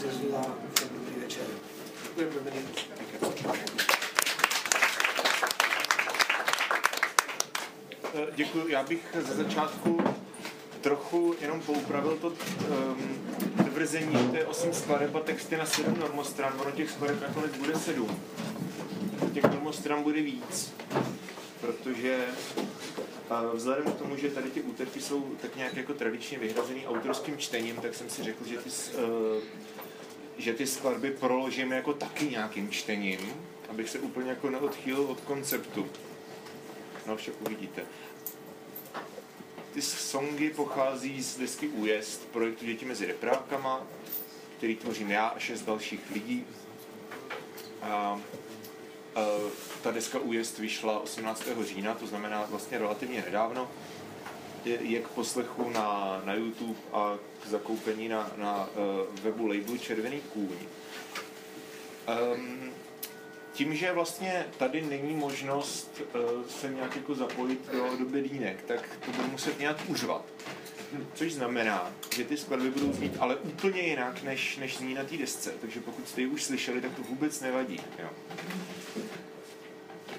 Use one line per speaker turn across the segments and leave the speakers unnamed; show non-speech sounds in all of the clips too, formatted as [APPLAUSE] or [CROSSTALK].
ze Zlá. Všem dobrý večer. Děkujeme.
Eh, Děkuji. Já bych ze začátku trochu jenom poupravil to um, tvrzení, to je 8 skladeb a texty na 7 normostran. Ono těch skladeb nakonec bude 7. Těch normostran bude víc, protože a vzhledem k tomu, že tady ty úterky jsou tak nějak jako tradičně vyhrazený autorským čtením, tak jsem si řekl, že ty, eh, že ty skladby proložíme jako taky nějakým čtením, abych se úplně jako neodchýlil od konceptu. No však uvidíte. Ty songy pochází z desky Újezd, projektu Děti mezi reprávkama, který tvořím já a šest dalších lidí. A, a ta deska Újezd vyšla 18. října, to znamená vlastně relativně nedávno. Je, k poslechu na, na YouTube a k zakoupení na, na uh, webu labelu Červený kůň. Um, tím, že vlastně tady není možnost uh, se nějak jako zapojit do, do bedínek, tak to budu muset nějak užvat. Což znamená, že ty skladby budou znít ale úplně jinak, než, než zní na té desce. Takže pokud jste ji už slyšeli, tak to vůbec nevadí. Jo.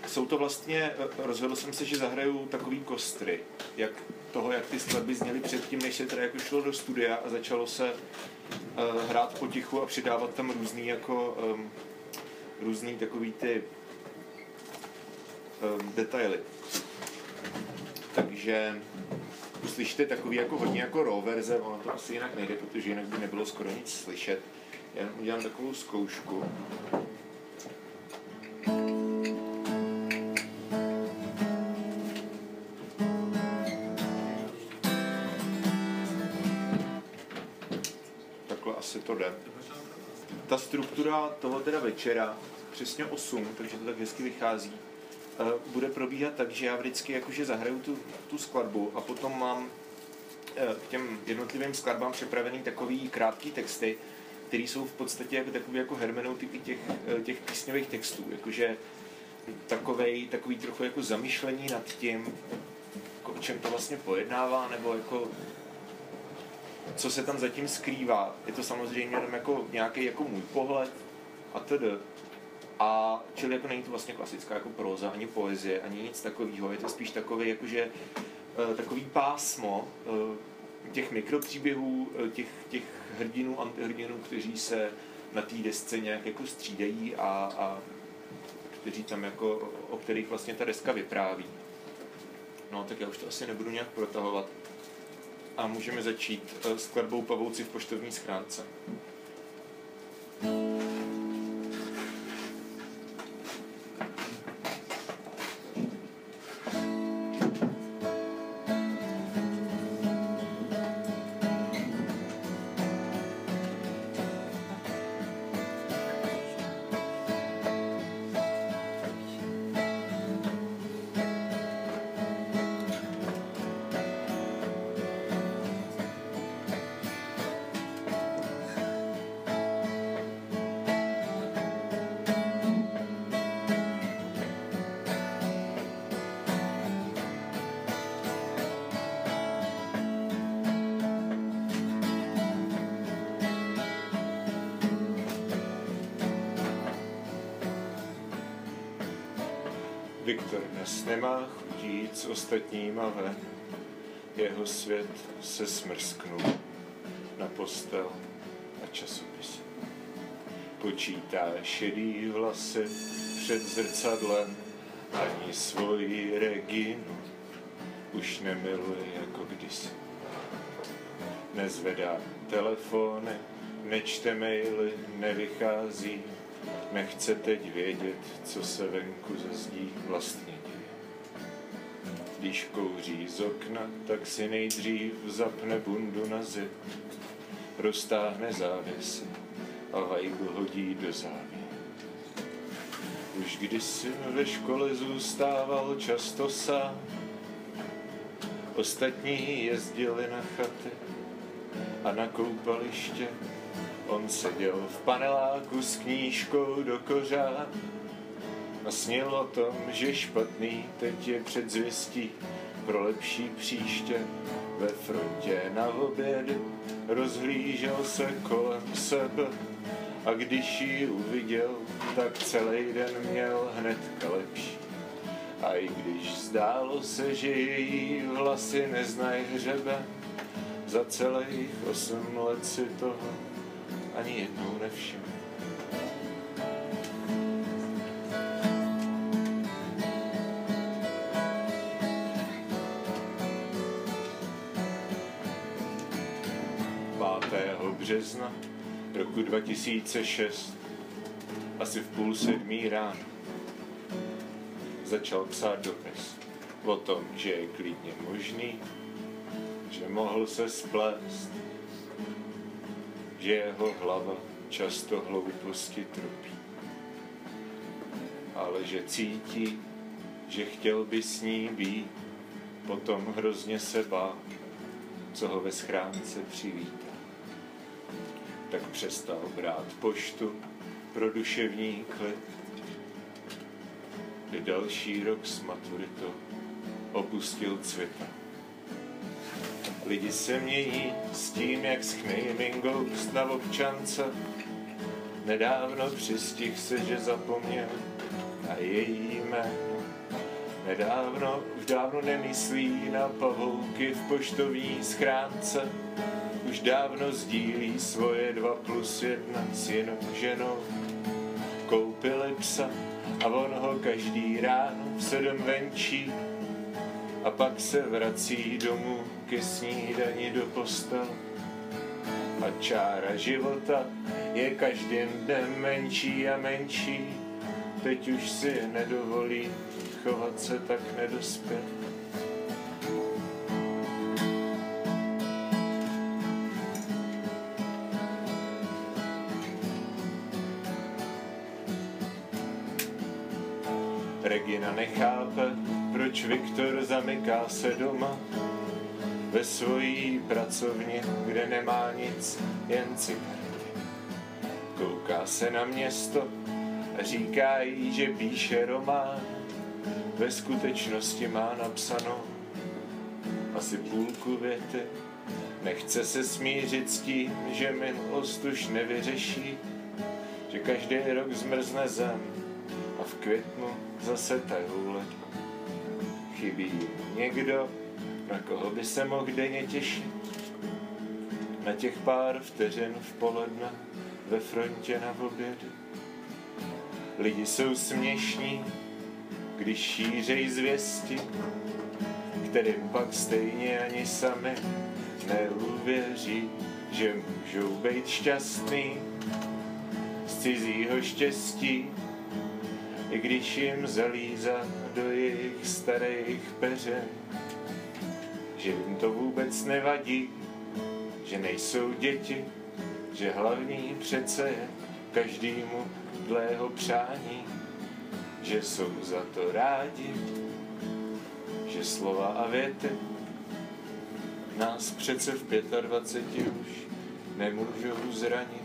Jsou to vlastně, eh, rozhodl jsem se, že zahraju takový kostry, jak toho, jak ty skladby zněly předtím, než se teda jako šlo do studia a začalo se uh, hrát potichu a přidávat tam různý jako um, různý takový ty um, detaily. Takže uslyšte takový jako hodně jako raw verze, ono to asi jinak nejde, protože jinak by nebylo skoro nic slyšet. Já udělám takovou zkoušku. Takhle asi to jde. Ta struktura toho teda večera, přesně 8, takže to tak hezky vychází, eh, bude probíhat tak, že já vždycky jakože zahraju tu, tu skladbu a potom mám eh, k těm jednotlivým skladbám připravený takový krátký texty, které jsou v podstatě jako takový jako hermeneutiky těch, eh, těch písňových textů, jakože takovej, takový trochu jako zamýšlení nad tím, o čem to vlastně pojednává, nebo jako co se tam zatím skrývá. Je to samozřejmě jenom jako nějaký jako můj pohled a tedy. A čili jako není to vlastně klasická jako proza, ani poezie, ani nic takového. Je to spíš takový jakože eh, takový pásmo eh, těch mikropříběhů, eh, těch, těch hrdinů, antihrdinů, kteří se na té desce nějak jako střídají a, a kteří tam jako, o kterých vlastně ta deska vypráví. No, tak já už to asi nebudu nějak protahovat a můžeme začít eh, s skladbou Pavouci v poštovní schránce. Viktor dnes nemá chuť jít s ostatníma ven. Jeho svět se smrsknul na postel a časopis. Počítá šedý vlasy před zrcadlem, ani svoji Reginu už nemiluje jako kdysi. Nezvedá telefony, nečte maily, nevychází, nechce teď vědět, co se venku ze zdí vlastně děje. Když kouří z okna, tak si nejdřív zapne bundu na zip, roztáhne závěsy a vajgu hodí do závěr. Už kdysi ve škole zůstával často sám, ostatní jezdili na chaty a na koupaliště On seděl v paneláku s knížkou do kořán a snil o tom, že špatný teď je předzvěstí pro lepší příště. Ve frontě na obědy rozhlížel se kolem sebe a když ji uviděl, tak celý den měl hnedka lepší. A i když zdálo se, že její vlasy neznají hřebe, za celých osm let si toho ani jednou nevšiml. března roku 2006, asi v půl sedmý ráno, začal psát dopis o tom, že je klidně možný, že mohl se splést, že jeho hlava často hlouposti trpí, ale že cítí, že chtěl by s ní být, potom hrozně se bál, co ho ve schránce přivítá. Tak přestal brát poštu pro duševní klid, kdy další rok s maturitou opustil cvěta. Lidi se mění s tím, jak schne Mingoust na občance. Nedávno přistih se, že zapomněl na její jméno. Nedávno, už dávno nemyslí na pavouky v poštovní schránce už dávno sdílí svoje dva plus jedna s jinou ženou. Koupili psa a on ho každý ráno v sedm venčí a pak se vrací domů ke snídani do postel. A čára života je každým dnem menší a menší, teď už si nedovolí chovat se tak nedospěl. Regina nechápe, proč Viktor zamyká se doma ve svojí pracovně, kde nemá nic, jen cigarety. Kouká se na město a říká jí, že píše román. Ve skutečnosti má napsanou asi půlku věty. Nechce se smířit s tím, že minulost už nevyřeší, že každý rok zmrzne zem a v květnu zase tahoule. Chybí někdo, na koho by se mohl denně těšit. Na těch pár vteřin v poledne ve frontě na obědy. Lidi jsou směšní, když šířej zvěsti, kterým pak stejně ani sami neuvěří, že můžou být šťastný z cizího štěstí i když jim zalízá do jejich starých peřen, že jim to vůbec nevadí, že nejsou děti, že hlavní přece je každému dle jeho přání, že jsou za to rádi, že slova a věty nás přece v 25 už nemůžou zranit.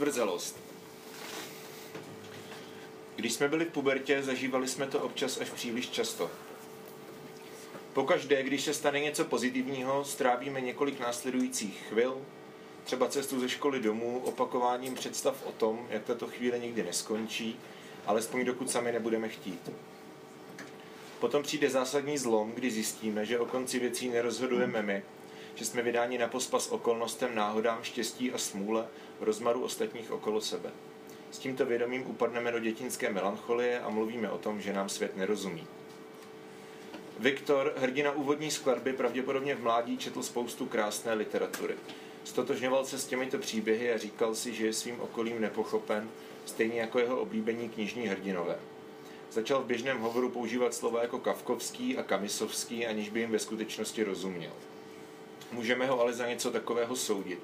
Zatvrzelost. Když jsme byli v pubertě, zažívali jsme to občas až příliš často. Pokaždé, když se stane něco pozitivního, strávíme několik následujících chvil, třeba cestu ze školy domů, opakováním představ o tom, jak tato chvíle nikdy neskončí, alespoň dokud sami nebudeme chtít. Potom přijde zásadní zlom, kdy zjistíme, že o konci věcí nerozhodujeme my, že jsme vydáni na pospas okolnostem, náhodám, štěstí a smůle rozmaru ostatních okolo sebe. S tímto vědomím upadneme do dětinské melancholie a mluvíme o tom, že nám svět nerozumí. Viktor, hrdina úvodní skladby, pravděpodobně v mládí četl spoustu krásné literatury. Stotožňoval se s těmito příběhy a říkal si, že je svým okolím nepochopen, stejně jako jeho oblíbení knižní hrdinové. Začal v běžném hovoru používat slova jako kavkovský a kamisovský, aniž by jim ve skutečnosti rozuměl. Můžeme ho ale za něco takového soudit.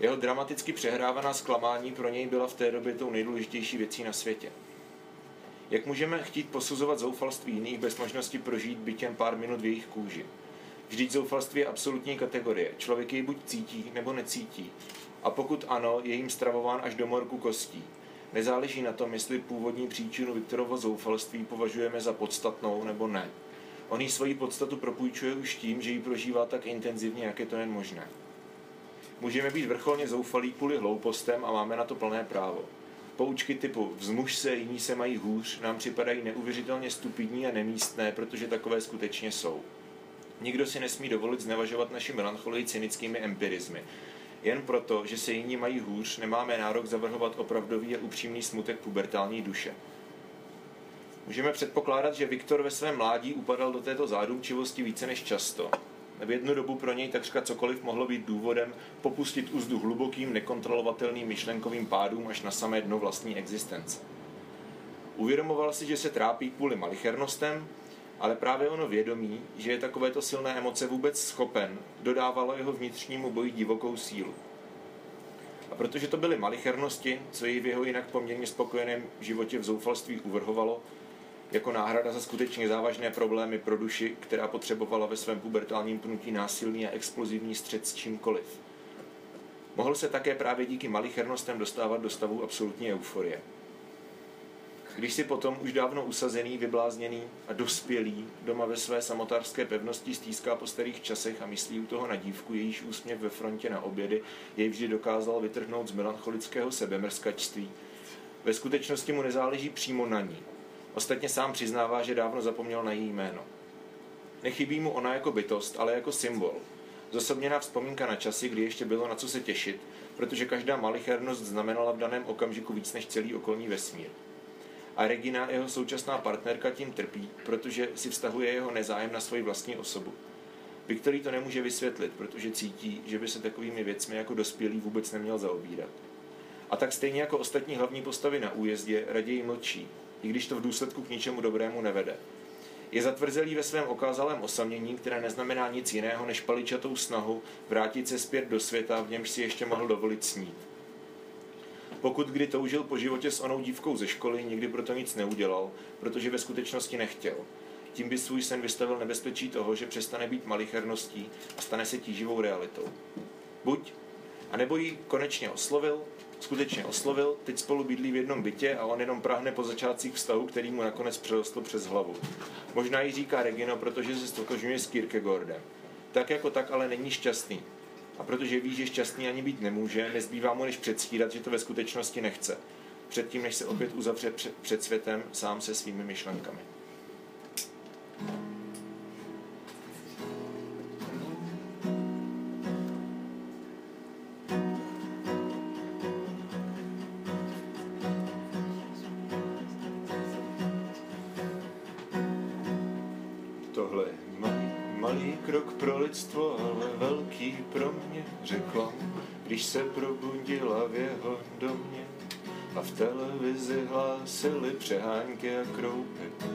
Jeho dramaticky přehrávaná zklamání pro něj byla v té době tou nejdůležitější věcí na světě. Jak můžeme chtít posuzovat zoufalství jiných bez možnosti prožít byt jen pár minut v jejich kůži? Vždyť zoufalství je absolutní kategorie. Člověk jej buď cítí, nebo necítí. A pokud ano, je jim stravován až do morku kostí. Nezáleží na tom, jestli původní příčinu Viktorova zoufalství považujeme za podstatnou nebo ne. On jí svoji podstatu propůjčuje už tím, že ji prožívá tak intenzivně, jak je to jen možné. Můžeme být vrcholně zoufalí kvůli hloupostem a máme na to plné právo. Poučky typu vzmuž se, jiní se mají hůř nám připadají neuvěřitelně stupidní a nemístné, protože takové skutečně jsou. Nikdo si nesmí dovolit znevažovat naši melancholii cynickými empirizmy. Jen proto, že se jiní mají hůř, nemáme nárok zavrhovat opravdový a upřímný smutek pubertální duše. Můžeme předpokládat, že Viktor ve svém mládí upadal do této zádumčivosti více než často. V jednu dobu pro něj takřka cokoliv mohlo být důvodem popustit úzdu hlubokým, nekontrolovatelným myšlenkovým pádům až na samé dno vlastní existence. Uvědomoval si, že se trápí kvůli malichernostem, ale právě ono vědomí, že je takovéto silné emoce vůbec schopen, dodávalo jeho vnitřnímu boji divokou sílu. A protože to byly malichernosti, co jej v jeho jinak poměrně spokojeném životě v zoufalství uvrhovalo, jako náhrada za skutečně závažné problémy pro duši, která potřebovala ve svém pubertálním pnutí násilný a explozivní střed s čímkoliv. Mohl se také právě díky malichernostem dostávat do stavu absolutní euforie. Když si potom už dávno usazený, vyblázněný a dospělý doma ve své samotářské pevnosti stýská po starých časech a myslí u toho na dívku, jejíž úsměv ve frontě na obědy jej vždy dokázal vytrhnout z melancholického sebemrskačství. Ve skutečnosti mu nezáleží přímo na ní. Ostatně sám přiznává, že dávno zapomněl na její jméno. Nechybí mu ona jako bytost, ale jako symbol. Zosobněná vzpomínka na časy, kdy ještě bylo na co se těšit, protože každá malichernost znamenala v daném okamžiku víc než celý okolní vesmír. A Regina, jeho současná partnerka, tím trpí, protože si vztahuje jeho nezájem na svoji vlastní osobu. Viktorý to nemůže vysvětlit, protože cítí, že by se takovými věcmi jako dospělý vůbec neměl zaobírat. A tak stejně jako ostatní hlavní postavy na újezdě raději mlčí, i když to v důsledku k ničemu dobrému nevede. Je zatvrzelý ve svém okázalém osamění, které neznamená nic jiného než paličatou snahu vrátit se zpět do světa, v němž si ještě mohl dovolit snít. Pokud kdy toužil po životě s onou dívkou ze školy, nikdy proto nic neudělal, protože ve skutečnosti nechtěl. Tím by svůj sen vystavil nebezpečí toho, že přestane být malicherností a stane se tíživou realitou. Buď, a nebo ji konečně oslovil, skutečně oslovil, teď spolu bydlí v jednom bytě a on jenom prahne po začátcích vztahu, který mu nakonec přerostl přes hlavu. Možná ji říká Regino, protože se stotožňuje s Kierkegaardem. Tak jako tak ale není šťastný. A protože ví, že šťastný ani být nemůže, nezbývá mu než předstírat, že to ve skutečnosti nechce. Předtím, než se opět uzavře před světem sám se svými myšlenkami. Televizi hlásili přehánky a kroupy.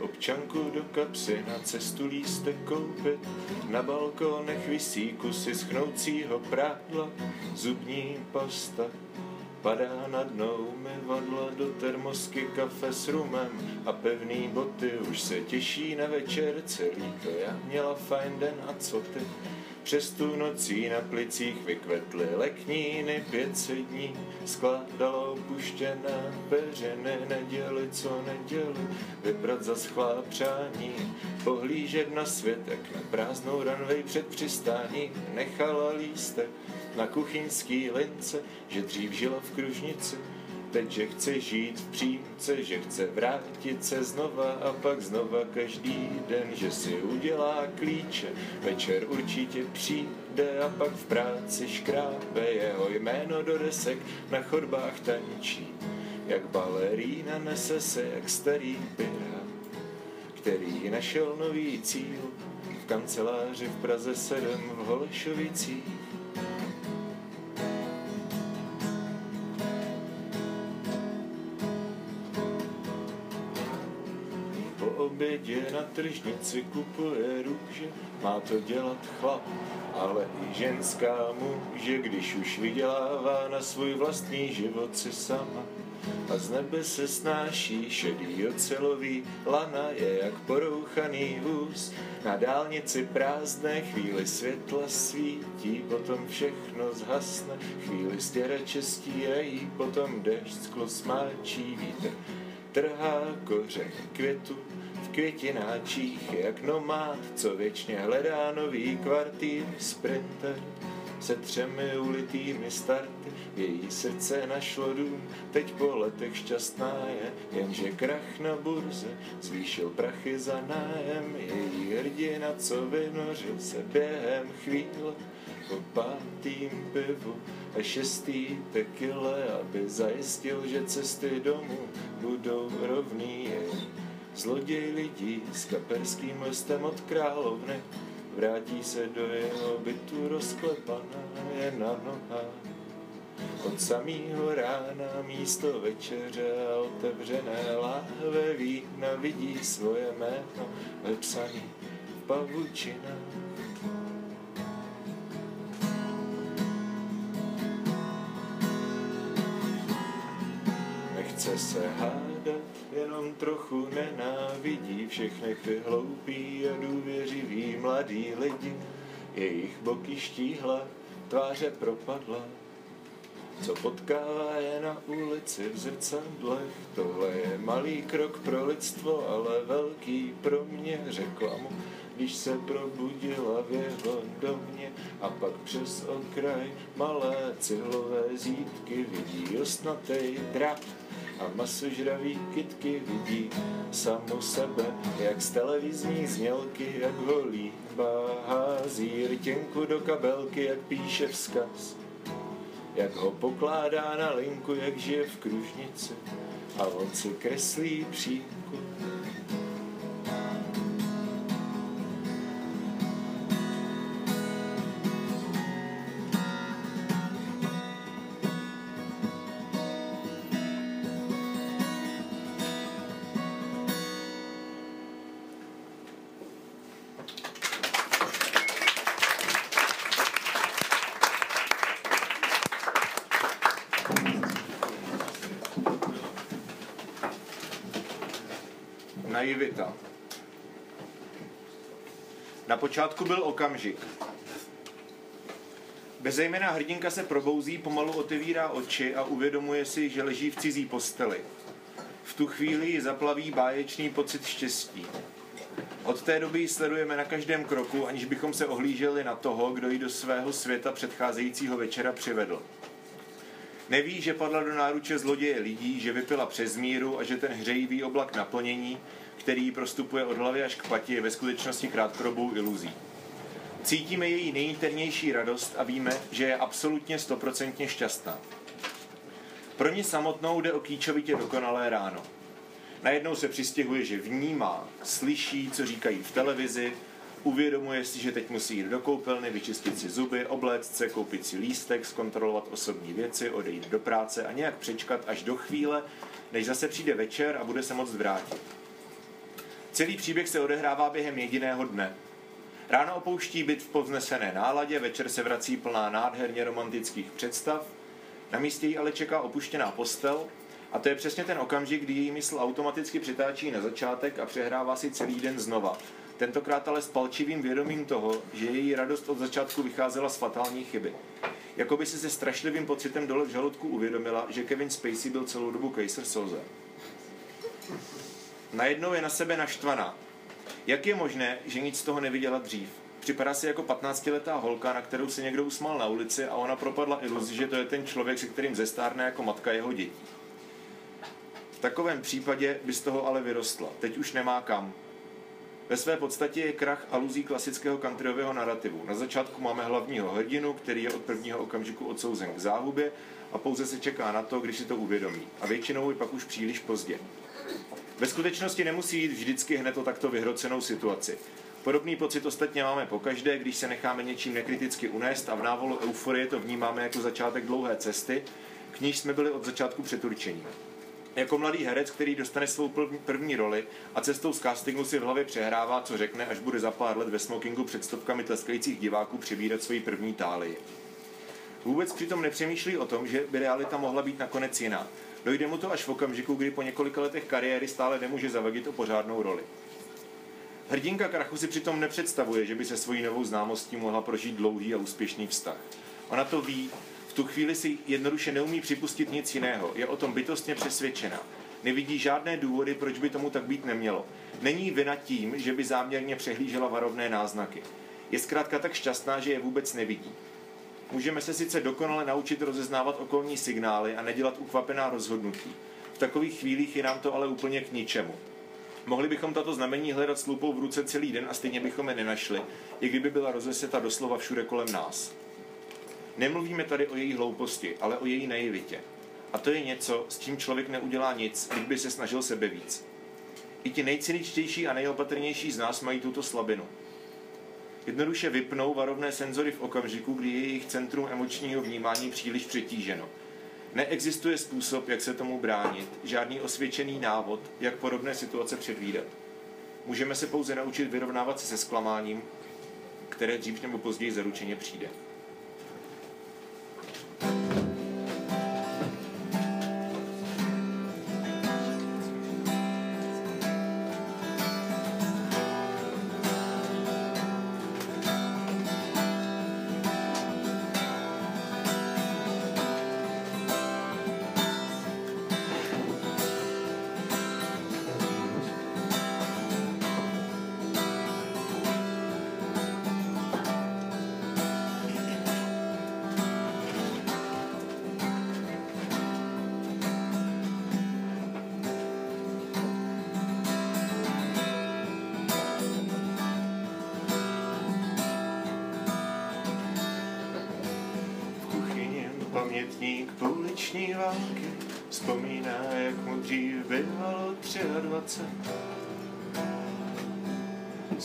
Občanku do kapsy na cestu lístek koupit, na balkonech visí kusy schnoucího prádla, zubní pasta, Padá nad dnou mi vadla do termosky kafe s rumem a pevný boty už se těší na večer celý to já měla fajn den a co ty? Přes tu nocí na plicích vykvetly lekníny pětset dní, skládalo opuštěné peřiny neděli co neděli, vybrat za schlá přání, pohlížet na světek, na prázdnou ranvej před přistáním, nechala lístek, na kuchyňský lince, že dřív žila v kružnici, teď, že chce žít v přímce, že chce vrátit se znova a pak znova každý den, že si udělá klíče, večer určitě přijde a pak v práci škrábe jeho jméno do desek, na chodbách tančí, jak balerína nese se jak starý pirát, který našel nový cíl. V kanceláři v Praze 7 v Holešovicích obědě na tržnici kupuje růže, má to dělat chlap, ale i ženská může, když už vydělává na svůj vlastní život si sama. A z nebe se snáší šedý ocelový lana je jak porouchaný vůz. Na dálnici prázdné chvíli světla svítí, potom všechno zhasne, chvíli stěrače stírají, potom dešť sklo smáčí vítr. Trhá kořen květu květináčích, jak nomád, co věčně hledá nový kvartýr sprinter se třemi ulitými starty, její srdce našlo dům, teď po letech šťastná je, jenže krach na burze zvýšil prachy za nájem, její hrdina, co vynořil se během chvíle, po pátým pivu a šestý tekile, aby zajistil, že cesty domů budou rovný. Zloděj lidí s kaperským listem od královny, vrátí se do jeho bytu rozklepaná je na nohách. Od samého rána místo večeře a otevřené láhve vína vidí svoje jméno vepsaný v pavučinách. Nechce se hádat, jenom trochu nenávidí všechny ty hloupí a důvěřivý mladý lidi. Jejich boky štíhla, tváře propadla, co potkává je na ulici v zrcadlech. Tohle je malý krok pro lidstvo, ale velký pro mě, řekla mu, když se probudila v jeho domě a pak přes okraj malé cihlové zítky vidí osnatej drap a masožravý kytky vidí samu sebe, jak z televizní znělky, jak holí hází rtěnku do kabelky, jak píše vzkaz, jak ho pokládá na linku, jak žije v kružnici a on si kreslí přímku. Naivita. Na počátku byl okamžik. Bezejmená hrdinka se probouzí, pomalu otevírá oči a uvědomuje si, že leží v cizí posteli. V tu chvíli ji zaplaví báječný pocit štěstí. Od té doby ji sledujeme na každém kroku, aniž bychom se ohlíželi na toho, kdo ji do svého světa předcházejícího večera přivedl. Neví, že padla do náruče zloděje lidí, že vypila přes míru a že ten hřejivý oblak naplnění, který prostupuje od hlavy až k pati, je ve skutečnosti krátkodobou iluzí. Cítíme její nejinternější radost a víme, že je absolutně stoprocentně šťastná. Pro ní samotnou jde o kýčovitě dokonalé ráno. Najednou se přistěhuje, že vnímá, slyší, co říkají v televizi, uvědomuje si, že teď musí jít do koupelny, vyčistit si zuby, obléct se, koupit si lístek, zkontrolovat osobní věci, odejít do práce a nějak přečkat až do chvíle, než zase přijde večer a bude se moct vrátit. Celý příběh se odehrává během jediného dne. Ráno opouští byt v povznesené náladě, večer se vrací plná nádherně romantických představ, na místě jí ale čeká opuštěná postel a to je přesně ten okamžik, kdy její mysl automaticky přitáčí na začátek a přehrává si celý den znova. Tentokrát ale s palčivým vědomím toho, že její radost od začátku vycházela z fatální chyby. Jakoby si se strašlivým pocitem dole v žaludku uvědomila, že Kevin Spacey byl celou dobu Kaiser Soze. Najednou je na sebe naštvaná. Jak je možné, že nic z toho neviděla dřív? Připadá si jako 15-letá holka, na kterou se někdo usmál na ulici a ona propadla iluzi, že to je ten člověk, se kterým zestárne jako matka jeho dětí. V takovém případě by z toho ale vyrostla. Teď už nemá kam. Ve své podstatě je krach aluzí klasického countryového narrativu. Na začátku máme hlavního hrdinu, který je od prvního okamžiku odsouzen k záhubě a pouze se čeká na to, když si to uvědomí. A většinou je pak už příliš pozdě. Ve skutečnosti nemusí jít vždycky hned o takto vyhrocenou situaci. Podobný pocit ostatně máme pokaždé, když se necháme něčím nekriticky unést a v návolu euforie to vnímáme jako začátek dlouhé cesty, k níž jsme byli od začátku přeturčení. Jako mladý herec, který dostane svou první roli a cestou z castingu si v hlavě přehrává, co řekne, až bude za pár let ve smokingu před stovkami tleskajících diváků přebírat svoji první tálii. Vůbec přitom nepřemýšlí o tom, že by realita mohla být nakonec jiná. Dojde mu to až v okamžiku, kdy po několika letech kariéry stále nemůže zavadit o pořádnou roli. Hrdinka Krachu si přitom nepředstavuje, že by se svojí novou známostí mohla prožít dlouhý a úspěšný vztah. Ona to ví, v tu chvíli si jednoduše neumí připustit nic jiného, je o tom bytostně přesvědčena. Nevidí žádné důvody, proč by tomu tak být nemělo. Není vina tím, že by záměrně přehlížela varovné náznaky. Je zkrátka tak šťastná, že je vůbec nevidí. Můžeme se sice dokonale naučit rozeznávat okolní signály a nedělat ukvapená rozhodnutí. V takových chvílích je nám to ale úplně k ničemu. Mohli bychom tato znamení hledat s lupou v ruce celý den a stejně bychom je nenašli, i kdyby byla rozeseta doslova všude kolem nás. Nemluvíme tady o její hlouposti, ale o její naivitě. A to je něco, s čím člověk neudělá nic, kdyby se snažil sebe víc. I ti nejciničtější a nejopatrnější z nás mají tuto slabinu. Jednoduše vypnou varovné senzory v okamžiku, kdy je jejich centrum emočního vnímání příliš přetíženo. Neexistuje způsob, jak se tomu bránit, žádný osvědčený návod, jak podobné situace předvídat. Můžeme se pouze naučit vyrovnávat se se zklamáním, které dřív nebo později zaručeně přijde. pamětník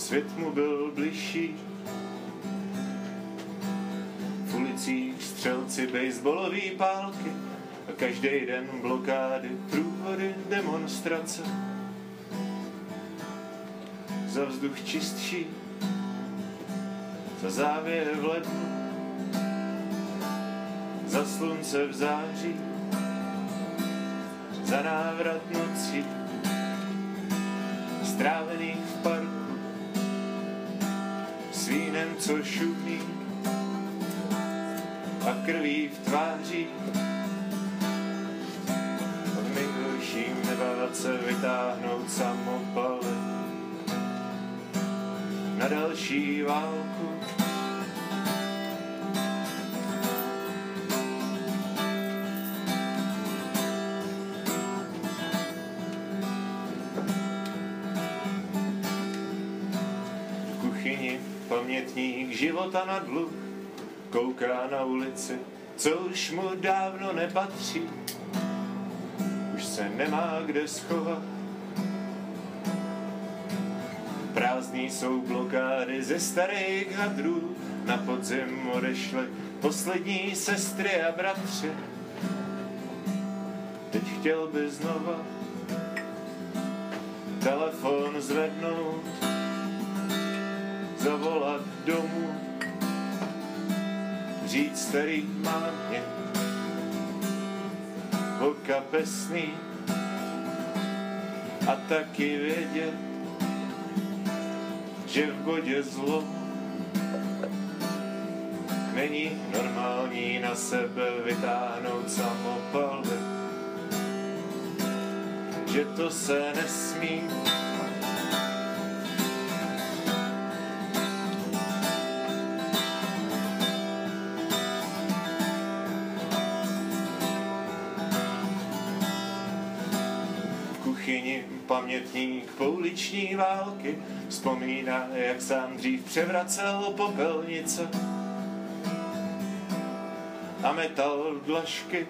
Svět mu byl bližší, v ulicích střelci baseballový pálky a každý den blokády, průvody, demonstrace. Za vzduch čistší, za závěr v lednu, za slunce v září, za návrat nocí, strávených vínem, co šumí a krví v tváří. Od nejhorším nebát se vytáhnout samopaly na další válku. Pamětník života na dluh, kouká na ulici, co už mu dávno nepatří. Už se nemá kde schovat. Prázdný jsou blokády ze starých hadrů, na podzim odešly poslední sestry a bratři. Teď chtěl by znova telefon zvednout, zavolat domů, říct starý mámě, holka pesný. A taky vědět, že v bodě zlo není normální na sebe vytáhnout samopalby, že to se nesmí pamětník pouliční války vzpomíná, jak sám dřív převracel popelnice a metal dlažky.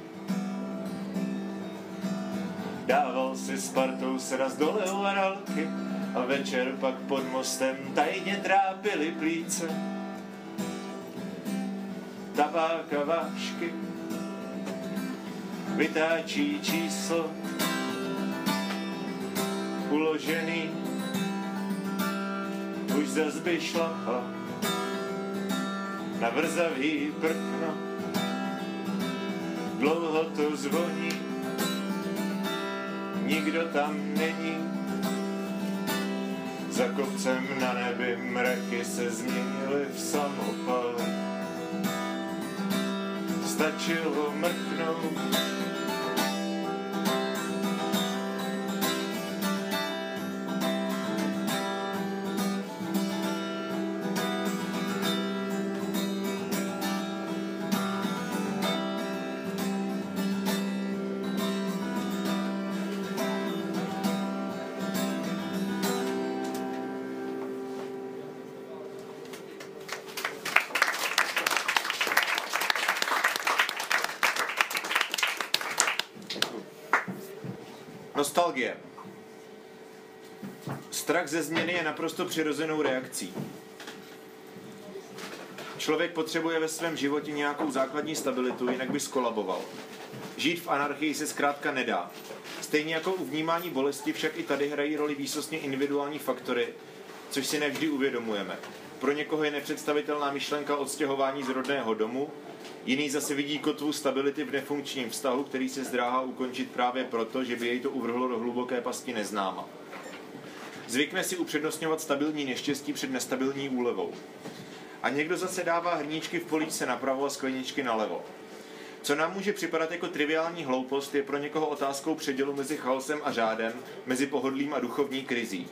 Dával si s partou sraz dole u aralky a večer pak pod mostem tajně trápili plíce. Tabák a vášky vytáčí číslo rozložený, už zas by šlapal na vrzavý prkno. Dlouho to zvoní, nikdo tam není. Za kopcem na nebi mraky se změnily v samopal. Stačilo mrknout Nostalgie. Strach ze změny je naprosto přirozenou reakcí. Člověk potřebuje ve svém životě nějakou základní stabilitu, jinak by skolaboval. Žít v anarchii se zkrátka nedá. Stejně jako u vnímání bolesti však i tady hrají roli výsostně individuální faktory, což si nevždy uvědomujeme. Pro někoho je nepředstavitelná myšlenka odstěhování z rodného domu, Jiný zase vidí kotvu stability v nefunkčním vztahu, který se zdráhá ukončit právě proto, že by jej to uvrhlo do hluboké pasti neznáma. Zvykne si upřednostňovat stabilní neštěstí před nestabilní úlevou. A někdo zase dává hrníčky v políčce napravo a skleničky nalevo. Co nám může připadat jako triviální hloupost, je pro někoho otázkou předělu mezi chaosem a řádem, mezi pohodlím a duchovní krizí.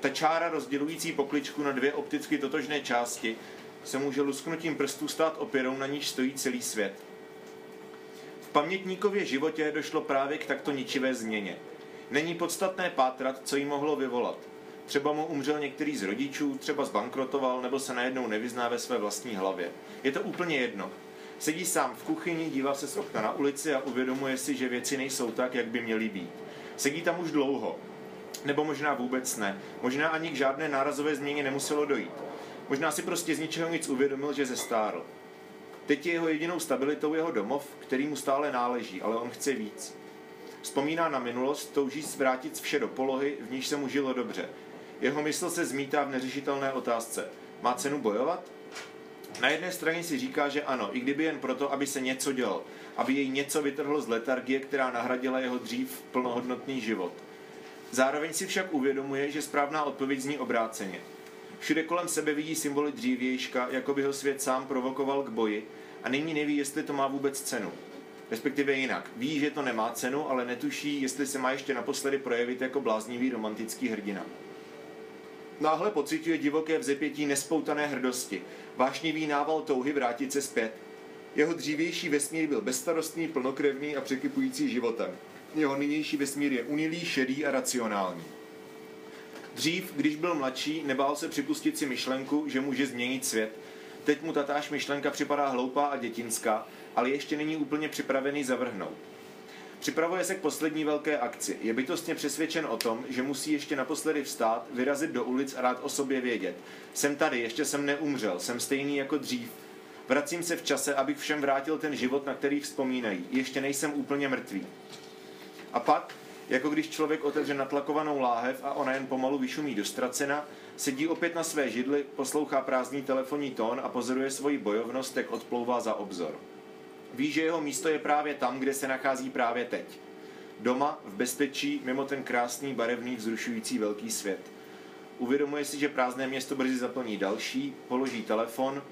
Ta čára rozdělující pokličku na dvě opticky totožné části se může lusknutím prstů stát opěrou, na níž stojí celý svět. V pamětníkově životě došlo právě k takto ničivé změně. Není podstatné pátrat, co jí mohlo vyvolat. Třeba mu umřel některý z rodičů, třeba zbankrotoval, nebo se najednou nevyzná ve své vlastní hlavě. Je to úplně jedno. Sedí sám v kuchyni, dívá se z okna na ulici a uvědomuje si, že věci nejsou tak, jak by měly být. Sedí tam už dlouho. Nebo možná vůbec ne. Možná ani k žádné nárazové změně nemuselo dojít. Možná si prostě z ničeho nic uvědomil, že zestárl. Teď je jeho jedinou stabilitou jeho domov, který mu stále náleží, ale on chce víc. Vzpomíná na minulost, touží zvrátit vše do polohy, v níž se mu žilo dobře. Jeho mysl se zmítá v neřešitelné otázce. Má cenu bojovat? Na jedné straně si říká, že ano, i kdyby jen proto, aby se něco dělo, aby jej něco vytrhlo z letargie, která nahradila jeho dřív plnohodnotný život. Zároveň si však uvědomuje, že správná odpověď zní obráceně. Všude kolem sebe vidí symboly dřívějška, jako by ho svět sám provokoval k boji a nyní neví, jestli to má vůbec cenu. Respektive jinak. Ví, že to nemá cenu, ale netuší, jestli se má ještě naposledy projevit jako bláznivý romantický hrdina. Náhle pociťuje divoké vzepětí nespoutané hrdosti, vášnivý nával touhy vrátit se zpět. Jeho dřívější vesmír byl bezstarostný, plnokrevný a překypující životem. Jeho nynější vesmír je unilý, šedý a racionální. Dřív, když byl mladší, nebál se připustit si myšlenku, že může změnit svět. Teď mu tatáž myšlenka připadá hloupá a dětinská, ale ještě není úplně připravený zavrhnout. Připravuje se k poslední velké akci. Je bytostně přesvědčen o tom, že musí ještě naposledy vstát, vyrazit do ulic a rád o sobě vědět. Jsem tady, ještě jsem neumřel, jsem stejný jako dřív. Vracím se v čase, abych všem vrátil ten život, na který vzpomínají. Ještě nejsem úplně mrtvý. A pak, jako když člověk otevře natlakovanou láhev a ona jen pomalu vyšumí do ztracena, sedí opět na své židli, poslouchá prázdný telefonní tón a pozoruje svoji bojovnost, jak odplouvá za obzor. Ví, že jeho místo je právě tam, kde se nachází právě teď. Doma, v bezpečí, mimo ten krásný, barevný, vzrušující velký svět. Uvědomuje si, že prázdné město brzy zaplní další, položí telefon,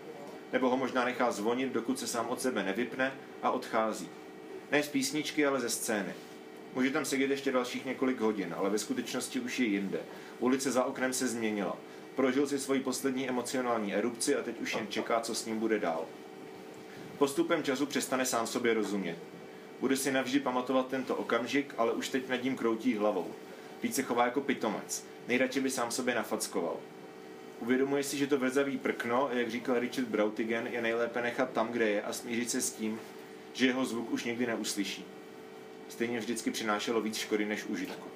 nebo ho možná nechá zvonit, dokud se sám od sebe nevypne a odchází. Ne z písničky, ale ze scény. Může tam sedět ještě dalších několik hodin, ale ve skutečnosti už je jinde. Ulice za oknem se změnila. Prožil si svoji poslední emocionální erupci a teď už jen čeká, co s ním bude dál. Postupem času přestane sám sobě rozumět. Bude si navždy pamatovat tento okamžik, ale už teď nad ním kroutí hlavou. Víc se chová jako pitomec. Nejradši by sám sobě nafackoval. Uvědomuje si, že to vrzavý prkno, jak říkal Richard Brautigen, je nejlépe nechat tam, kde je a smířit se s tím, že jeho zvuk už nikdy neuslyší stejně vždycky přinášelo víc škody než užitku.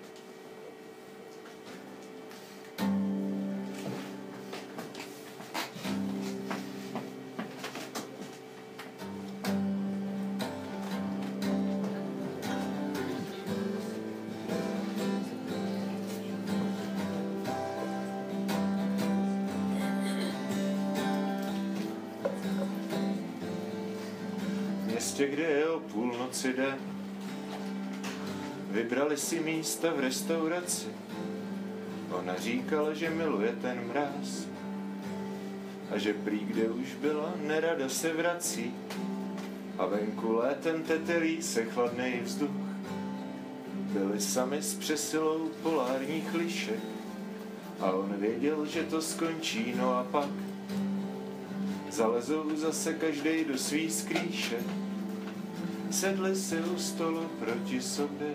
Vybrali si místa v restauraci. Ona říkala, že miluje ten mráz. A že prý, kde už byla, nerada se vrací. A venku létem tetelí se chladnej vzduch. Byli sami s přesilou polárních lišek. A on věděl, že to skončí, no a pak zalezou zase každej do svý skrýše. Sedli si u stolu proti sobě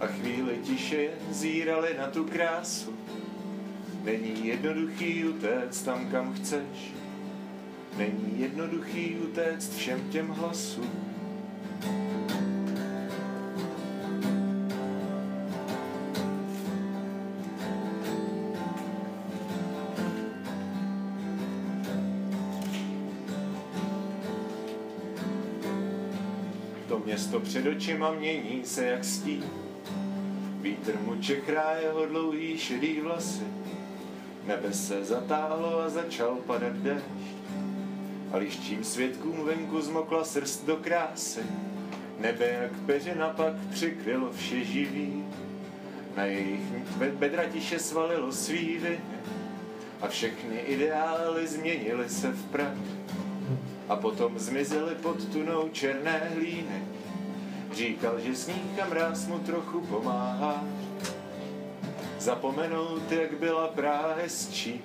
a chvíli tiše zírali na tu krásu. Není jednoduchý utéct tam, kam chceš. Není jednoduchý utéct všem těm hlasům. To město před očima mění se jak stín. Vítr mu čechrá jeho dlouhý šedý vlasy. Nebe se zatáhlo a začal padat déšť. A liščím svědkům venku zmokla srst do krásy. Nebe jak peřina pak přikrylo vše živý. Na jejich bedra tiše svalilo svý viny. A všechny ideály změnily se v prach. A potom zmizely pod tunou černé hlíny. Říkal, že sníh a mráz mu trochu pomáhá. Zapomenout, jak byla Praha hezčí,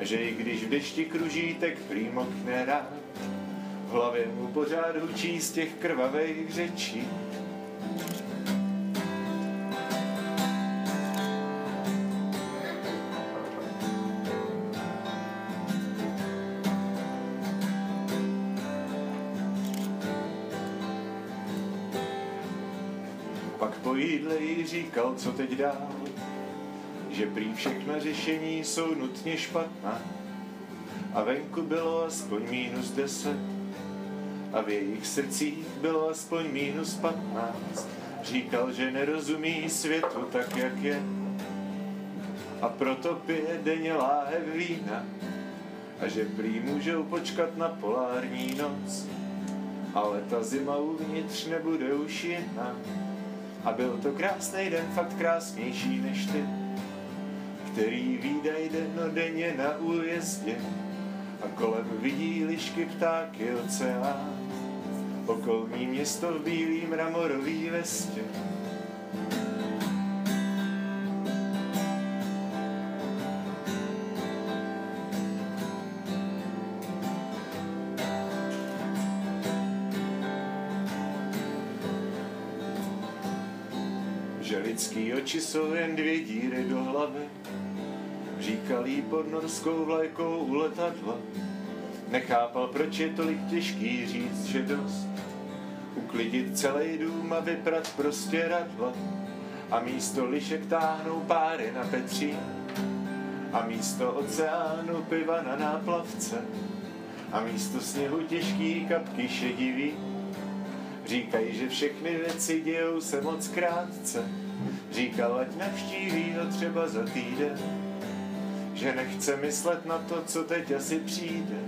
že i když v dešti kruží, tak prý mokne rád. V hlavě mu pořád hučí z těch krvavých řečí. Pak po jídle jí říkal, co teď dál, že prý všechna řešení jsou nutně špatná. A venku bylo aspoň mínus deset a v jejich srdcích bylo aspoň mínus patnáct. Říkal, že nerozumí světu tak, jak je a proto pije denně láhev vína a že prý můžou počkat na polární noc. Ale ta zima uvnitř nebude už jiná. A byl to krásný den, fakt krásnější než ty, který výdaj dennodenně na újezdě a kolem vidí lišky, ptáky, oceán, okolní město v bílý mramorový vestě. že lidský oči jsou jen dvě díry do hlavy. Říkal jí pod norskou vlajkou u letadla. Nechápal, proč je tolik těžký říct, že dost. Uklidit celý dům a vyprat prostě radla. A místo lišek táhnou páry na Petří. A místo oceánu piva na náplavce. A místo sněhu těžký kapky šedivý. Říkají, že všechny věci dějou se moc krátce. Říkal, ať navštíví ho třeba za týden. Že nechce myslet na to, co teď asi přijde.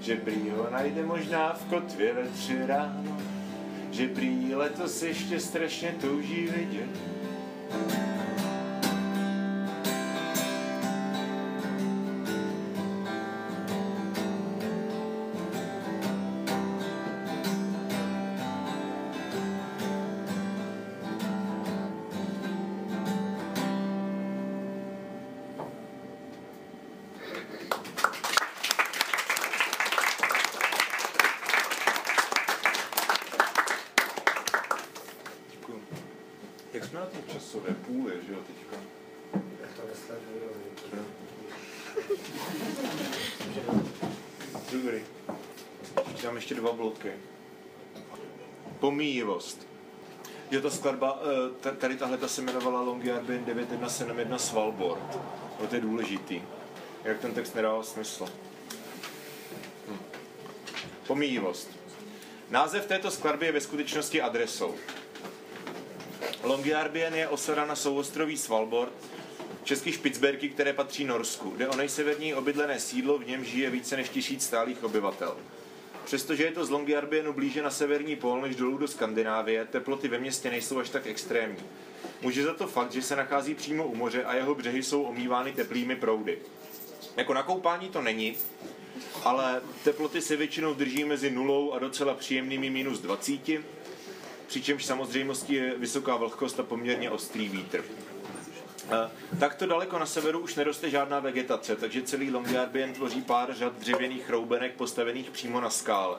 Že prý ho najde možná v kotvě ve tři ráno. Že prý letos ještě strašně touží vidět. Tom časové půle, že jo, teďka?
To nesleduju. [LAUGHS]
Dobrý. Dám ještě dva bloky. Pomíjivost. Jo, ta skladba, eh, ta- tady tahle ta se jmenovala Longyearbyen 9171 Svalbard. No, to je důležitý. Jak ten text nedával smysl. Hm. Pomíjivost. Název této skladby je ve skutečnosti adresou. Longyearbyen je osada na souostroví Svalbard, český Špicberky, které patří Norsku. Jde o nejseverní obydlené sídlo, v něm žije více než tisíc stálých obyvatel. Přestože je to z Longyearbyenu blíže na severní pól než dolů do Skandinávie, teploty ve městě nejsou až tak extrémní. Může za to fakt, že se nachází přímo u moře a jeho břehy jsou omývány teplými proudy. Jako na koupání to není, ale teploty se většinou drží mezi nulou a docela příjemnými minus 20, přičemž samozřejmostí je vysoká vlhkost a poměrně ostrý vítr. Takto daleko na severu už neroste žádná vegetace, takže celý Longyearbyen tvoří pár řad dřevěných roubenek postavených přímo na skále.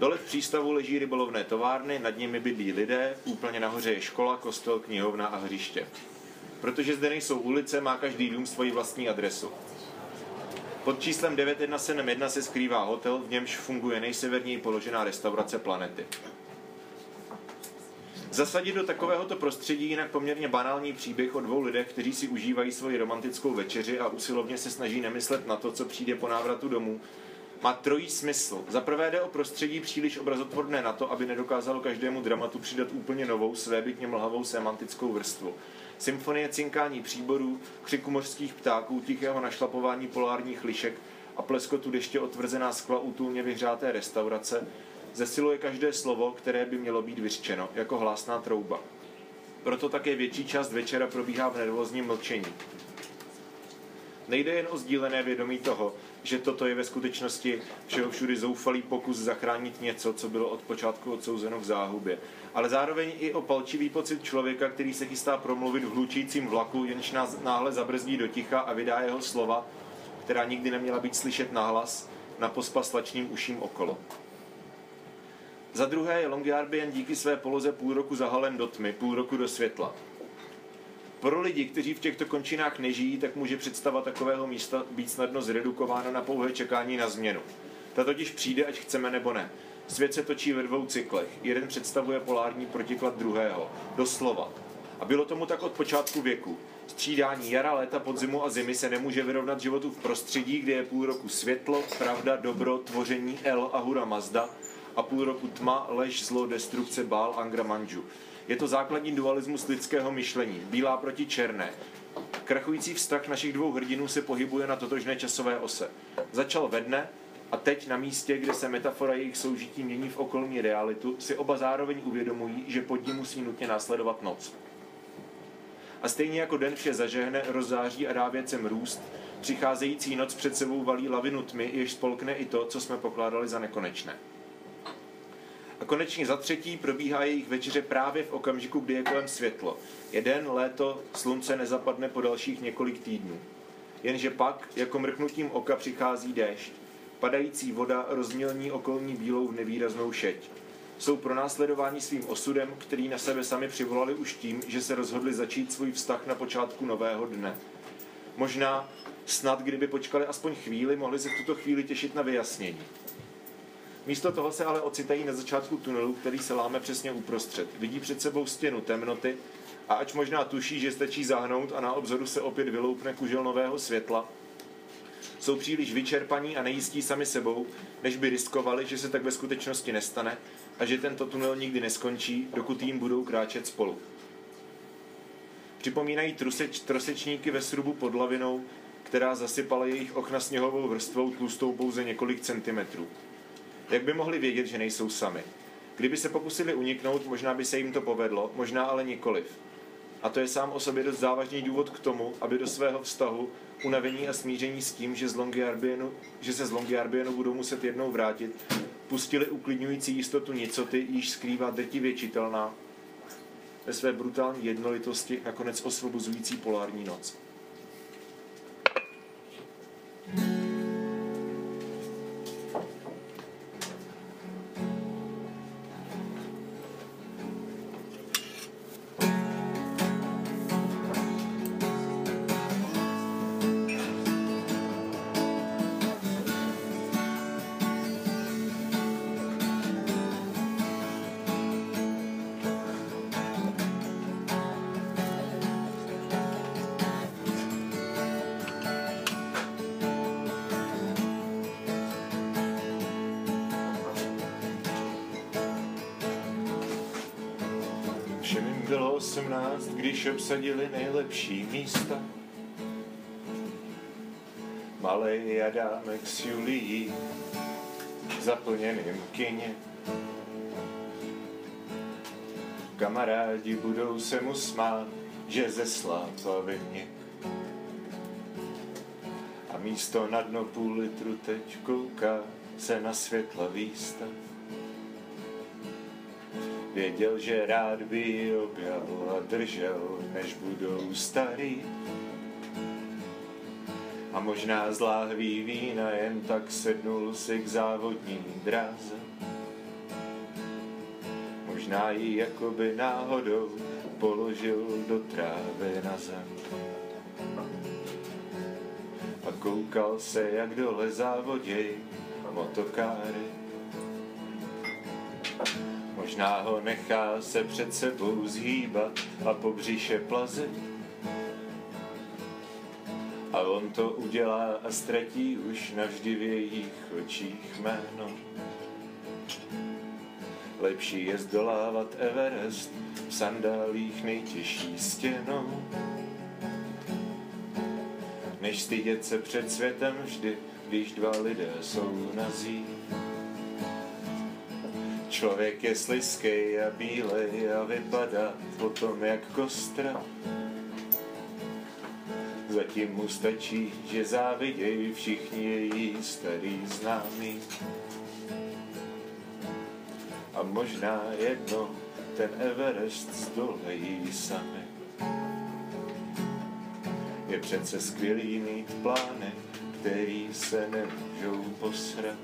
Dole v přístavu leží rybolovné továrny, nad nimi bydlí lidé, úplně nahoře je škola, kostel, knihovna a hřiště. Protože zde nejsou ulice, má každý dům svoji vlastní adresu. Pod číslem 9171 se skrývá hotel, v němž funguje nejseverněji položená restaurace planety. Zasadit do takovéhoto prostředí jinak poměrně banální příběh o dvou lidech, kteří si užívají svoji romantickou večeři a usilovně se snaží nemyslet na to, co přijde po návratu domů, má trojí smysl. Za prvé jde o prostředí příliš obrazotvorné na to, aby nedokázalo každému dramatu přidat úplně novou, svébytně mlhavou semantickou vrstvu. Symfonie cinkání příborů, křiku mořských ptáků, tichého našlapování polárních lišek a pleskotu deště otvrzená skla útulně vyhřáté restaurace zesiluje každé slovo, které by mělo být vyřčeno, jako hlásná trouba. Proto také větší část večera probíhá v nervózním mlčení. Nejde jen o sdílené vědomí toho, že toto je ve skutečnosti všeho všudy zoufalý pokus zachránit něco, co bylo od počátku odsouzeno k záhubě, ale zároveň i o palčivý pocit člověka, který se chystá promluvit v hlučícím vlaku, jenž nás náhle zabrzdí do ticha a vydá jeho slova, která nikdy neměla být slyšet nahlas, na pospas slačným uším okolo. Za druhé je Longyearbyen díky své poloze půl roku zahalen do tmy, půl roku do světla. Pro lidi, kteří v těchto končinách nežijí, tak může představa takového místa být snadno zredukována na pouhé čekání na změnu. Ta totiž přijde, ať chceme nebo ne. Svět se točí ve dvou cyklech. Jeden představuje polární protiklad druhého. Doslova. A bylo tomu tak od počátku věku. Střídání jara, léta, podzimu a zimy se nemůže vyrovnat životu v prostředí, kde je půl roku světlo, pravda, dobro, tvoření El a Hura Mazda a půl roku tma, lež, zlo, destrukce, bál, angra, manžu. Je to základní dualismus lidského myšlení, bílá proti černé. Krachující vztah našich dvou hrdinů se pohybuje na totožné časové ose. Začal ve dne a teď na místě, kde se metafora jejich soužití mění v okolní realitu, si oba zároveň uvědomují, že pod ním musí nutně následovat noc. A stejně jako den vše zažehne, rozzáří a dá věcem růst, přicházející noc před sebou valí lavinu tmy, jež spolkne i to, co jsme pokládali za nekonečné. A konečně za třetí probíhá jejich večeře právě v okamžiku, kdy je kolem světlo. Jeden léto, slunce nezapadne po dalších několik týdnů. Jenže pak, jako mrknutím oka, přichází déšť. Padající voda rozmělní okolní bílou v nevýraznou šeť. Jsou pronásledováni svým osudem, který na sebe sami přivolali už tím, že se rozhodli začít svůj vztah na počátku nového dne. Možná, snad kdyby počkali aspoň chvíli, mohli se v tuto chvíli těšit na vyjasnění. Místo toho se ale ocitají na začátku tunelu, který se láme přesně uprostřed. Vidí před sebou stěnu temnoty a ač možná tuší, že stačí zahnout a na obzoru se opět vyloupne kužel nového světla, jsou příliš vyčerpaní a nejistí sami sebou, než by riskovali, že se tak ve skutečnosti nestane a že tento tunel nikdy neskončí, dokud jim budou kráčet spolu. Připomínají truseč, trosečníky ve srubu pod lavinou, která zasypala jejich okna sněhovou vrstvou tlustou pouze několik centimetrů. Jak by mohli vědět, že nejsou sami? Kdyby se pokusili uniknout, možná by se jim to povedlo, možná ale nikoliv. A to je sám o sobě dost závažný důvod k tomu, aby do svého vztahu, unavení a smíření s tím, že, z že se z Longyearbyenu budou muset jednou vrátit, pustili uklidňující jistotu nicoty, již skrývá drtivě čitelná ve své brutální jednolitosti nakonec osvobozující polární noc. Když obsadili nejlepší místa. Malej Adámek s Julií zaplněným kyně. Kamarádi budou se mu smát, že zeslápla ve mně. A místo na dno půl litru teď kouká se na světla výstav. Věděl, že rád by ji objal a držel, než budou starý. A možná z láhví vína jen tak sednul si k závodní dráze. Možná ji jakoby náhodou položil do trávy na zem. A koukal se, jak dole závoděj motokáry. Možná ho nechá se před sebou zhýbat a po břiše plazit. A on to udělá a ztratí už navždy v jejich očích jméno. Lepší je zdolávat Everest v sandálích nejtěžší stěnou, než stydět se před světem vždy, když dva lidé jsou nazí. Člověk je sliskej a bílej a vypadá potom jak kostra. Zatím mu stačí, že závidějí všichni její starý známí. A možná jedno ten Everest zdolejí sami. Je přece skvělý mít plány, který se nemůžou posrat.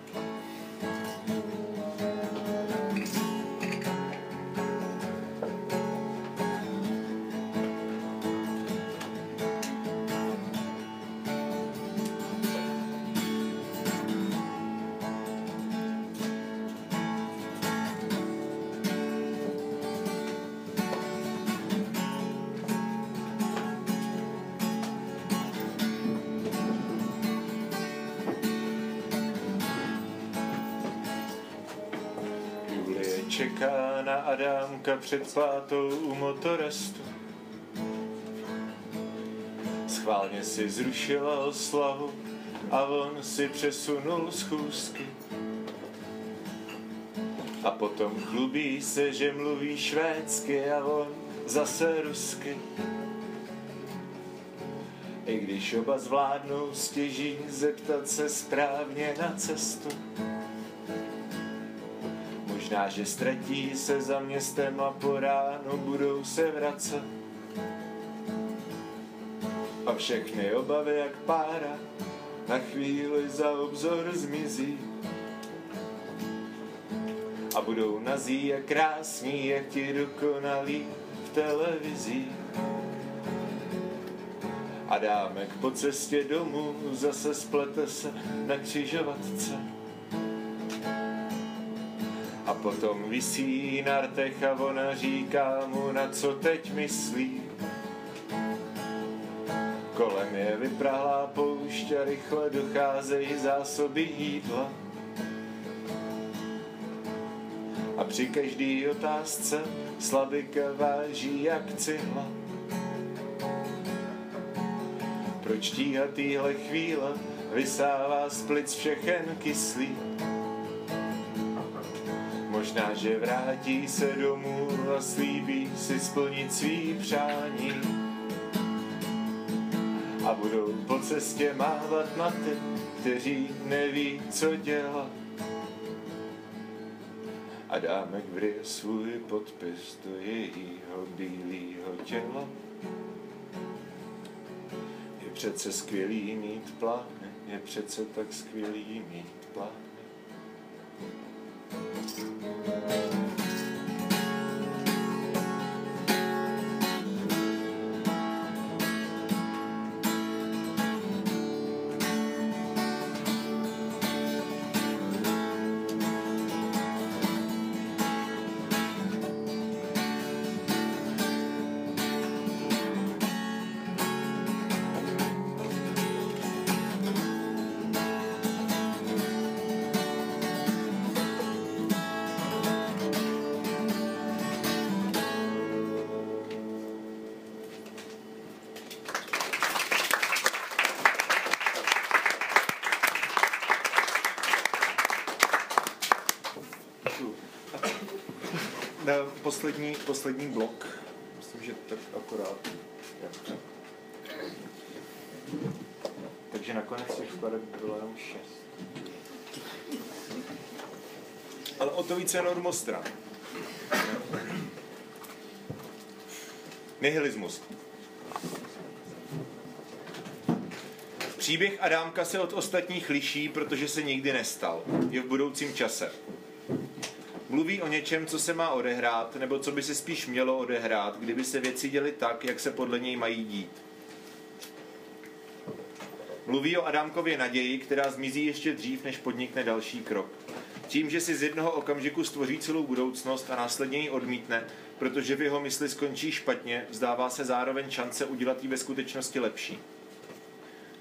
Před pátou u motorestu. Schválně si zrušila oslavu a on si přesunul schůzky. A potom chlubí se, že mluví švédsky a on zase rusky. I když oba zvládnou stěží zeptat se správně na cestu. Možná, že ztratí se za městem a po ránu budou se vracet. A všechny obavy jak pára na chvíli za obzor zmizí. A budou nazí a krásní, jak ti dokonalí v televizi. A dámek po cestě domů zase splete se na křižovatce. Potom visí na rtech a ona říká mu, na co teď myslí. Kolem je vyprahlá poušť a rychle docházejí zásoby jídla. A při každý otázce slabika váží jak cihla. Proč tíha týhle chvíle vysává z plic všechen kyslý? Možná, že vrátí se domů a slíbí si splnit svý přání. A budou po cestě mávat na ty, kteří neví, co dělat. A dámek vryje svůj podpis do jejího bílého těla. Je přece skvělý mít plány, je přece tak skvělý mít plány. Thank you. Poslední, poslední blok. Myslím, že tak akorát. Takže nakonec těch skladeb bylo jenom šest. Ale o to více normostran. Nihilismus. Příběh Adámka se od ostatních liší, protože se nikdy nestal. Je v budoucím čase. Mluví o něčem, co se má odehrát, nebo co by se spíš mělo odehrát, kdyby se věci děly tak, jak se podle něj mají dít. Mluví o Adámkově naději, která zmizí ještě dřív, než podnikne další krok. Tím, že si z jednoho okamžiku stvoří celou budoucnost a následně ji odmítne, protože v jeho mysli skončí špatně, vzdává se zároveň šance udělat ji ve skutečnosti lepší.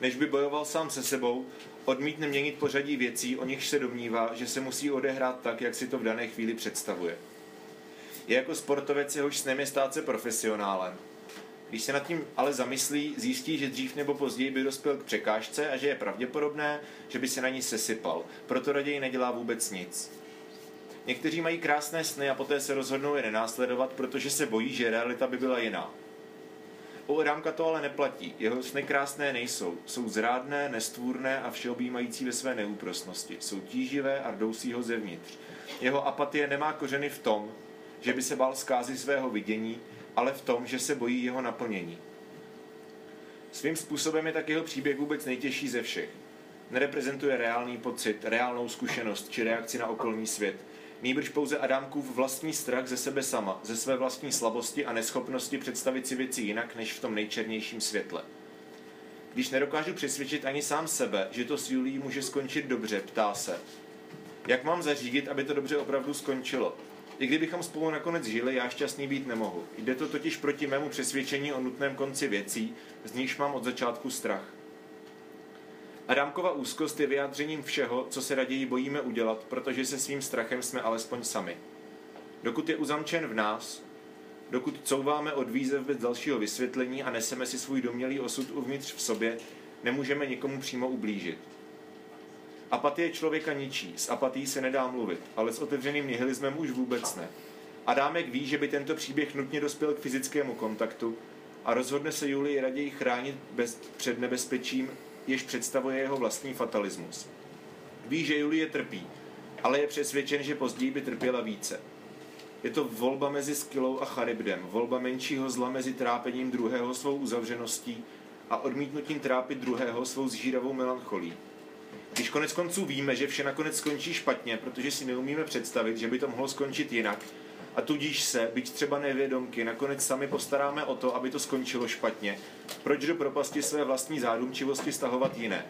Než by bojoval sám se sebou, odmítne měnit pořadí věcí, o nichž se domnívá, že se musí odehrát tak, jak si to v dané chvíli představuje. Je jako sportovec, jehož snem je stát se profesionálem. Když se nad tím ale zamyslí, zjistí, že dřív nebo později by dospěl k překážce a že je pravděpodobné, že by se na ní sesypal. Proto raději nedělá vůbec nic. Někteří mají krásné sny a poté se rozhodnou je nenásledovat, protože se bojí, že realita by byla jiná. U Adámka to ale neplatí. Jeho sny krásné nejsou. Jsou zrádné, nestvůrné a všeobjímající ve své neúprostnosti. Jsou tíživé a rdousí ho zevnitř. Jeho apatie nemá kořeny v tom, že by se bál zkázy svého vidění, ale v tom, že se bojí jeho naplnění. Svým způsobem je tak jeho příběh vůbec nejtěžší ze všech. Nereprezentuje reálný pocit, reálnou zkušenost či reakci na okolní svět. Nýbrž pouze Adámkův vlastní strach ze sebe sama, ze své vlastní slabosti a neschopnosti představit si věci jinak, než v tom nejčernějším světle. Když nedokážu přesvědčit ani sám sebe, že to s Julí může skončit dobře, ptá se. Jak mám zařídit, aby to dobře opravdu skončilo? I kdybychom spolu nakonec žili, já šťastný být nemohu. Jde to totiž proti mému přesvědčení o nutném konci věcí, z nichž mám od začátku strach. Adámkova úzkost je vyjádřením všeho, co se raději bojíme udělat, protože se svým strachem jsme alespoň sami. Dokud je uzamčen v nás, dokud couváme od výzev bez dalšího vysvětlení a neseme si svůj domělý osud uvnitř v sobě, nemůžeme nikomu přímo ublížit. Apatie člověka ničí, s apatí se nedá mluvit, ale s otevřeným nihilismem už vůbec ne. Adámek ví, že by tento příběh nutně dospěl k fyzickému kontaktu a rozhodne se Julii raději chránit bez, před nebezpečím, jež představuje jeho vlastní fatalismus. Ví, že Julie trpí, ale je přesvědčen, že později by trpěla více. Je to volba mezi Skylou a Charybdem, volba menšího zla mezi trápením druhého svou uzavřeností a odmítnutím trápit druhého svou zžíravou melancholí. Když konec konců víme, že vše nakonec skončí špatně, protože si neumíme představit, že by to mohlo skončit jinak, a tudíž se, byť třeba nevědomky, nakonec sami postaráme o to, aby to skončilo špatně, proč do propasti své vlastní zádumčivosti stahovat jiné?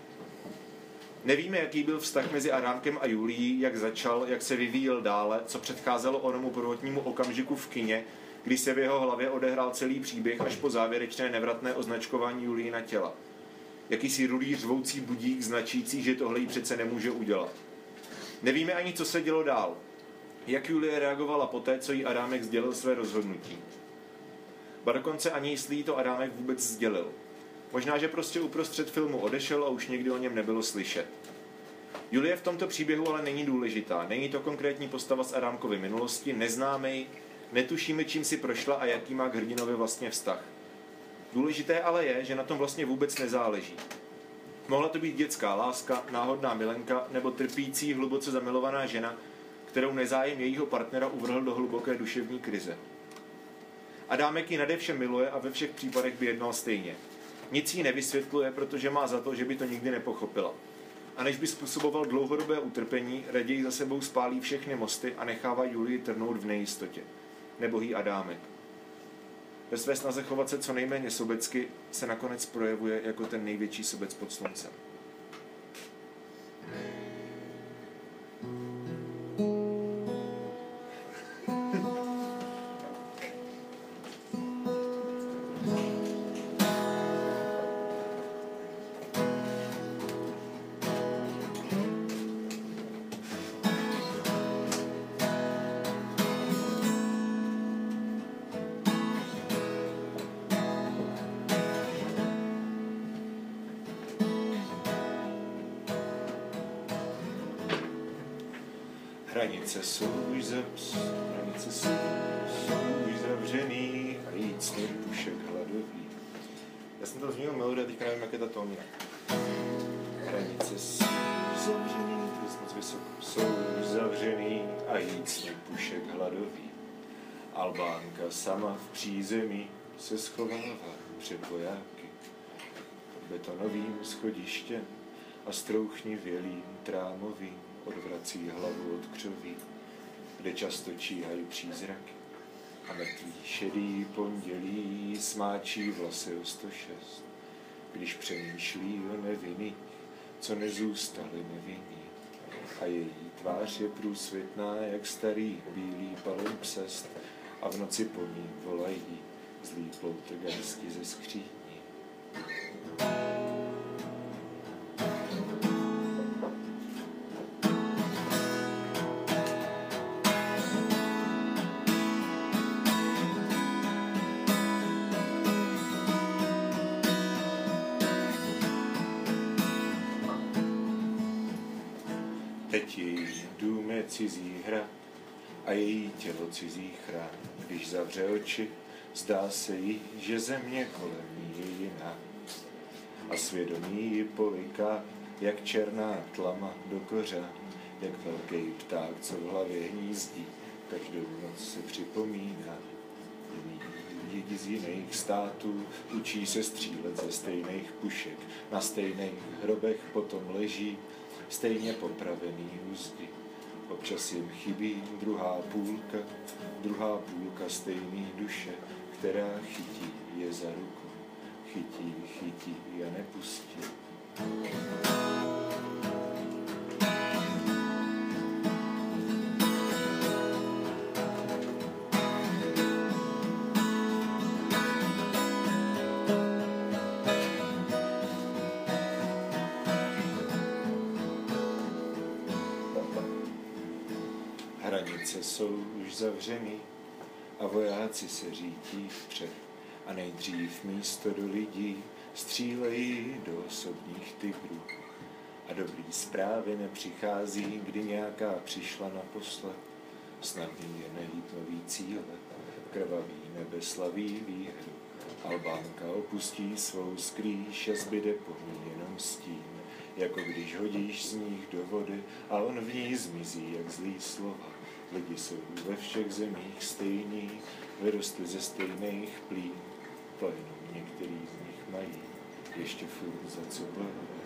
Nevíme, jaký byl vztah mezi Arámkem a Julií, jak začal, jak se vyvíjel dále, co předcházelo onomu prvotnímu okamžiku v kině, kdy se v jeho hlavě odehrál celý příběh až po závěrečné nevratné označkování Julii na těla jakýsi rudý řvoucí budík značící, že tohle jí přece nemůže udělat. Nevíme ani, co se dělo dál. Jak Julie reagovala po té, co jí Adámek sdělil své rozhodnutí. Ba dokonce ani jestli to Adámek vůbec sdělil. Možná, že prostě uprostřed filmu odešel a už někdy o něm nebylo slyšet. Julie v tomto příběhu ale není důležitá. Není to konkrétní postava z Adámkovy minulosti, neznáme ji, netušíme, čím si prošla a jaký má k hrdinovi vlastně vztah. Důležité ale je, že na tom vlastně vůbec nezáleží. Mohla to být dětská láska, náhodná milenka nebo trpící, hluboce zamilovaná žena, kterou nezájem jejího partnera uvrhl do hluboké duševní krize. Adámek ji nade vše miluje a ve všech případech by jednal stejně. Nic jí nevysvětluje, protože má za to, že by to nikdy nepochopila. A než by způsoboval dlouhodobé utrpení, raději za sebou spálí všechny mosty a nechává Julii trnout v nejistotě. Nebohý Adámek. Ve své snaze chovat se co nejméně sobecky se nakonec projevuje jako ten největší sobec pod sluncem. Hranice jsou už, hranice jsou, už zavřený a jít pušek hladový. Já jsem to zmínil melodie, teďka nevím, jak je ta tónina. Hranice jsou zavřený, to je moc vysoko, jsou už zavřený a jít pušek hladový. Albánka sama v přízemí se schovává před vojáky betonovým schodištěm a strouchnivělým trámovým odvrací hlavu od křoví, kde často číhají přízraky. A mrtvý šedý pondělí smáčí vlasy o 106, když přemýšlí o nevinných, co nezůstali nevinní. A její tvář je průsvětná, jak starý bílý palimpsest, a v noci po ní volají zlý poltergeisti ze skříní. Teď cizí hra a její tělo cizí chrám. Když zavře oči, zdá se jí, že země kolem ní je jiná. A svědomí ji poliká, jak černá tlama do kořa, jak velký pták, co v hlavě hnízdí, každou noc se připomíná. Lidi z jiných států učí se střílet ze stejných pušek, na stejných hrobech potom leží, stejně popravený úzdy. Občas jim chybí druhá půlka, druhá půlka stejný duše, která chytí je za ruku. Chytí, chytí a nepustí. Hranice jsou už zavřený a vojáci se řítí vpřed a nejdřív místo do lidí střílejí do osobních tygrů. A dobrý zprávy nepřichází, kdy nějaká přišla naposled. Snadný je najít nový cíle, krvavý nebe slaví výhru. Albánka opustí svou skrýš a zbyde po ní jenom stín, jako když hodíš z nich do vody a on v ní zmizí, jak zlý slova. Lidi jsou ve všech zemích stejní, vyrostli ze stejných plín, to jenom některý z nich mají ještě furt za co bojovat.